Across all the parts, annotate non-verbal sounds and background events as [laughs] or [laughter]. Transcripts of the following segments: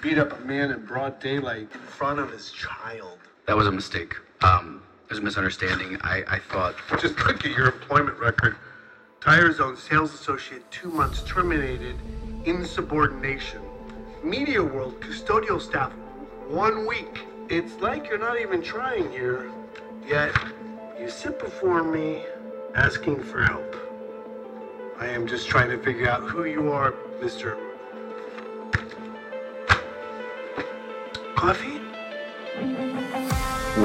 beat up a man in broad daylight in front of his child. That was a mistake. Um, it was a misunderstanding. I, I thought. Just look at your employment record. Tire Zone sales associate, two months terminated, insubordination. Media World custodial staff, one week. It's like you're not even trying here. Yet, you sit before me asking for help. I am just trying to figure out who you are, Mr. Coffee?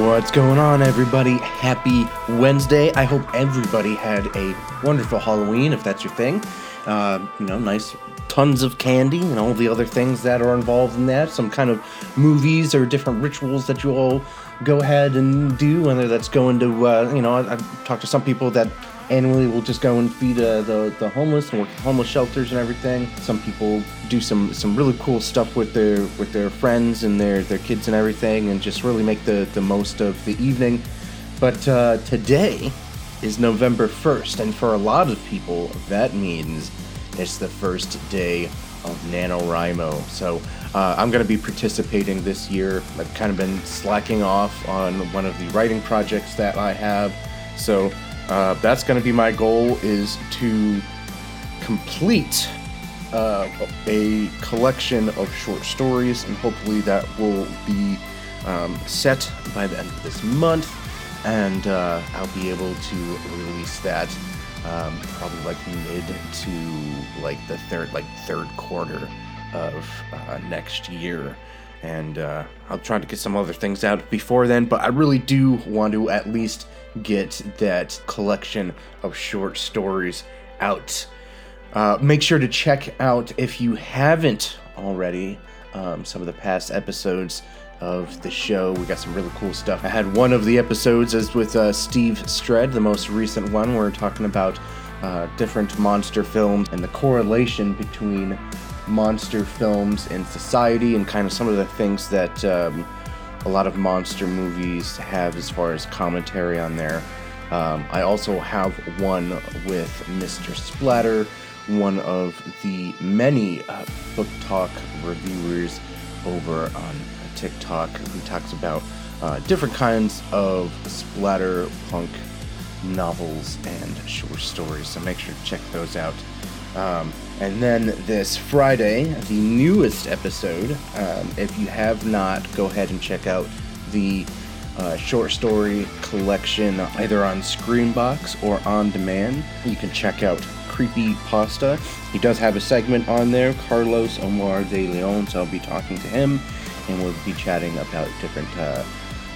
What's going on, everybody? Happy Wednesday. I hope everybody had a wonderful Halloween, if that's your thing. Uh, you know, nice tons of candy and all the other things that are involved in that. Some kind of movies or different rituals that you all go ahead and do, whether that's going to, uh, you know, I, I've talked to some people that annually will just go and feed uh, the the homeless and work at homeless shelters and everything. Some people do some some really cool stuff with their with their friends and their their kids and everything, and just really make the the most of the evening. But uh, today is November first, and for a lot of people, that means it's the first day of NaNoWriMo. So uh, I'm going to be participating this year. I've kind of been slacking off on one of the writing projects that I have. So uh, that's going to be my goal is to complete uh, a collection of short stories, and hopefully that will be um, set by the end of this month, and uh, I'll be able to release that um, probably like mid to like the third like third quarter of uh, next year and uh, I'll try to get some other things out before then. But I really do want to at least get that collection of short stories out. Uh, make sure to check out if you haven't already um, some of the past episodes of the show. We got some really cool stuff. I had one of the episodes as with uh, Steve Stred, the most recent one. We're talking about uh, different monster films and the correlation between monster films in society and kind of some of the things that um, a lot of monster movies have as far as commentary on there. Um, I also have one with Mr. Splatter, one of the many uh, book talk reviewers over on TikTok who talks about uh, different kinds of splatter punk novels and short stories. So make sure to check those out. Um, and then this Friday, the newest episode. Um, if you have not, go ahead and check out the uh, short story collection either on Screambox or on demand. You can check out Creepy Pasta. He does have a segment on there, Carlos Omar de Leon, so I'll be talking to him and we'll be chatting about different uh,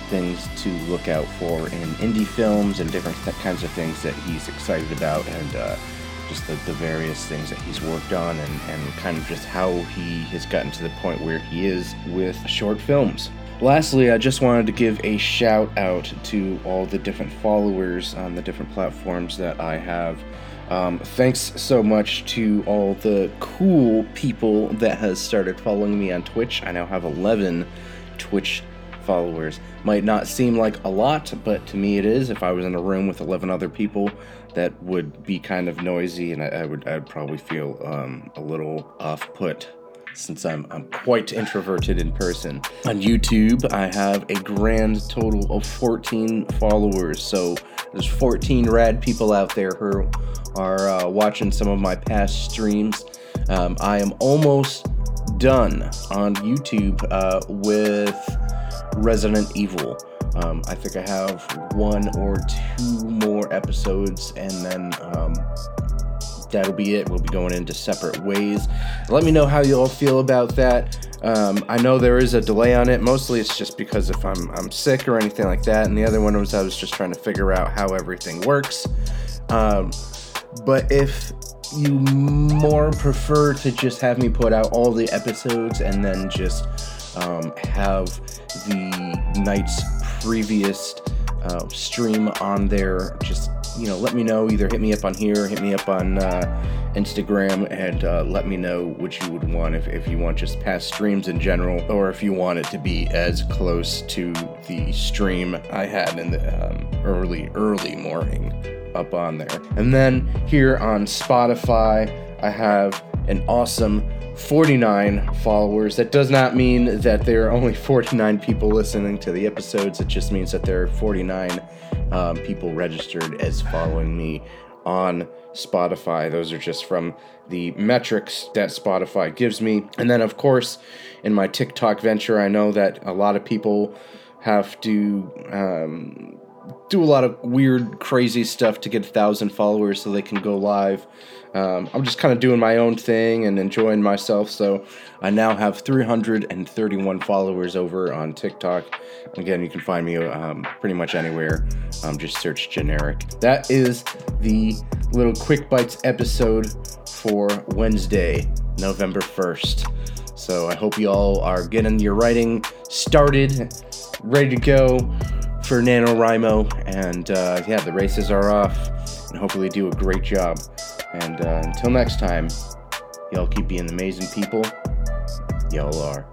things to look out for in indie films and different th- kinds of things that he's excited about and uh, just the, the various things that he's worked on and, and kind of just how he has gotten to the point where he is with short films. Lastly, I just wanted to give a shout out to all the different followers on the different platforms that I have. Um, thanks so much to all the cool people that has started following me on Twitch. I now have 11 Twitch followers. Might not seem like a lot, but to me it is. If I was in a room with 11 other people, that would be kind of noisy, and I, I would I'd probably feel um, a little off put since I'm, I'm quite introverted in person. On YouTube, I have a grand total of 14 followers. So there's 14 rad people out there who are uh, watching some of my past streams. Um, I am almost done on YouTube uh, with Resident Evil. Um, I think I have one or two more episodes, and then um, that'll be it. We'll be going into separate ways. Let me know how you all feel about that. Um, I know there is a delay on it. Mostly it's just because if I'm I'm sick or anything like that. And the other one was I was just trying to figure out how everything works. Um, but if you more prefer to just have me put out all the episodes and then just um, have the night's previous uh, stream on there, just you know, let me know. Either hit me up on here, hit me up on uh, Instagram, and uh, let me know what you would want. If, if you want just past streams in general, or if you want it to be as close to the stream I had in the um, early, early morning up on there. And then here on Spotify, I have an awesome 49 followers. That does not mean that there are only [laughs] 49 people listening to the episodes. It just means that there are 49 um, people registered as following me on Spotify. Those are just from the metrics that Spotify gives me. And then, of course, in my TikTok venture, I know that a lot of people have to um, do a lot of weird, crazy stuff to get a thousand followers so they can go live. Um, I'm just kind of doing my own thing and enjoying myself. So I now have 331 followers over on TikTok. Again, you can find me um, pretty much anywhere. Um, just search Geanerikc. That is the little quick bites episode for Wednesday, November 1st. So I hope you all are getting your writing started, ready to go for NaNoWriMo. And uh, yeah, the races are off, and hopefully do a great job. And uh, until next time, y'all keep being amazing people. Y'all are.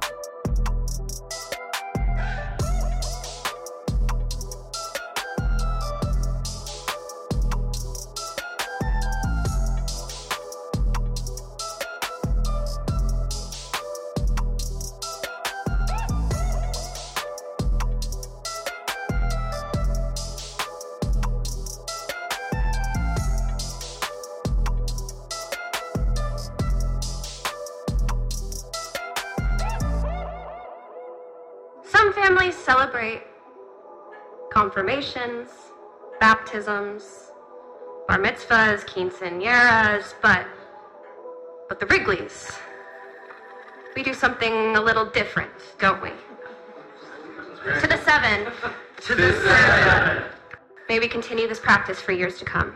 Celebrate confirmations, baptisms, bar mitzvahs, quinceañeras, but but the Wrigleys, we do something a little different, don't we? To the seven. To the seven. May we continue this practice for years to come.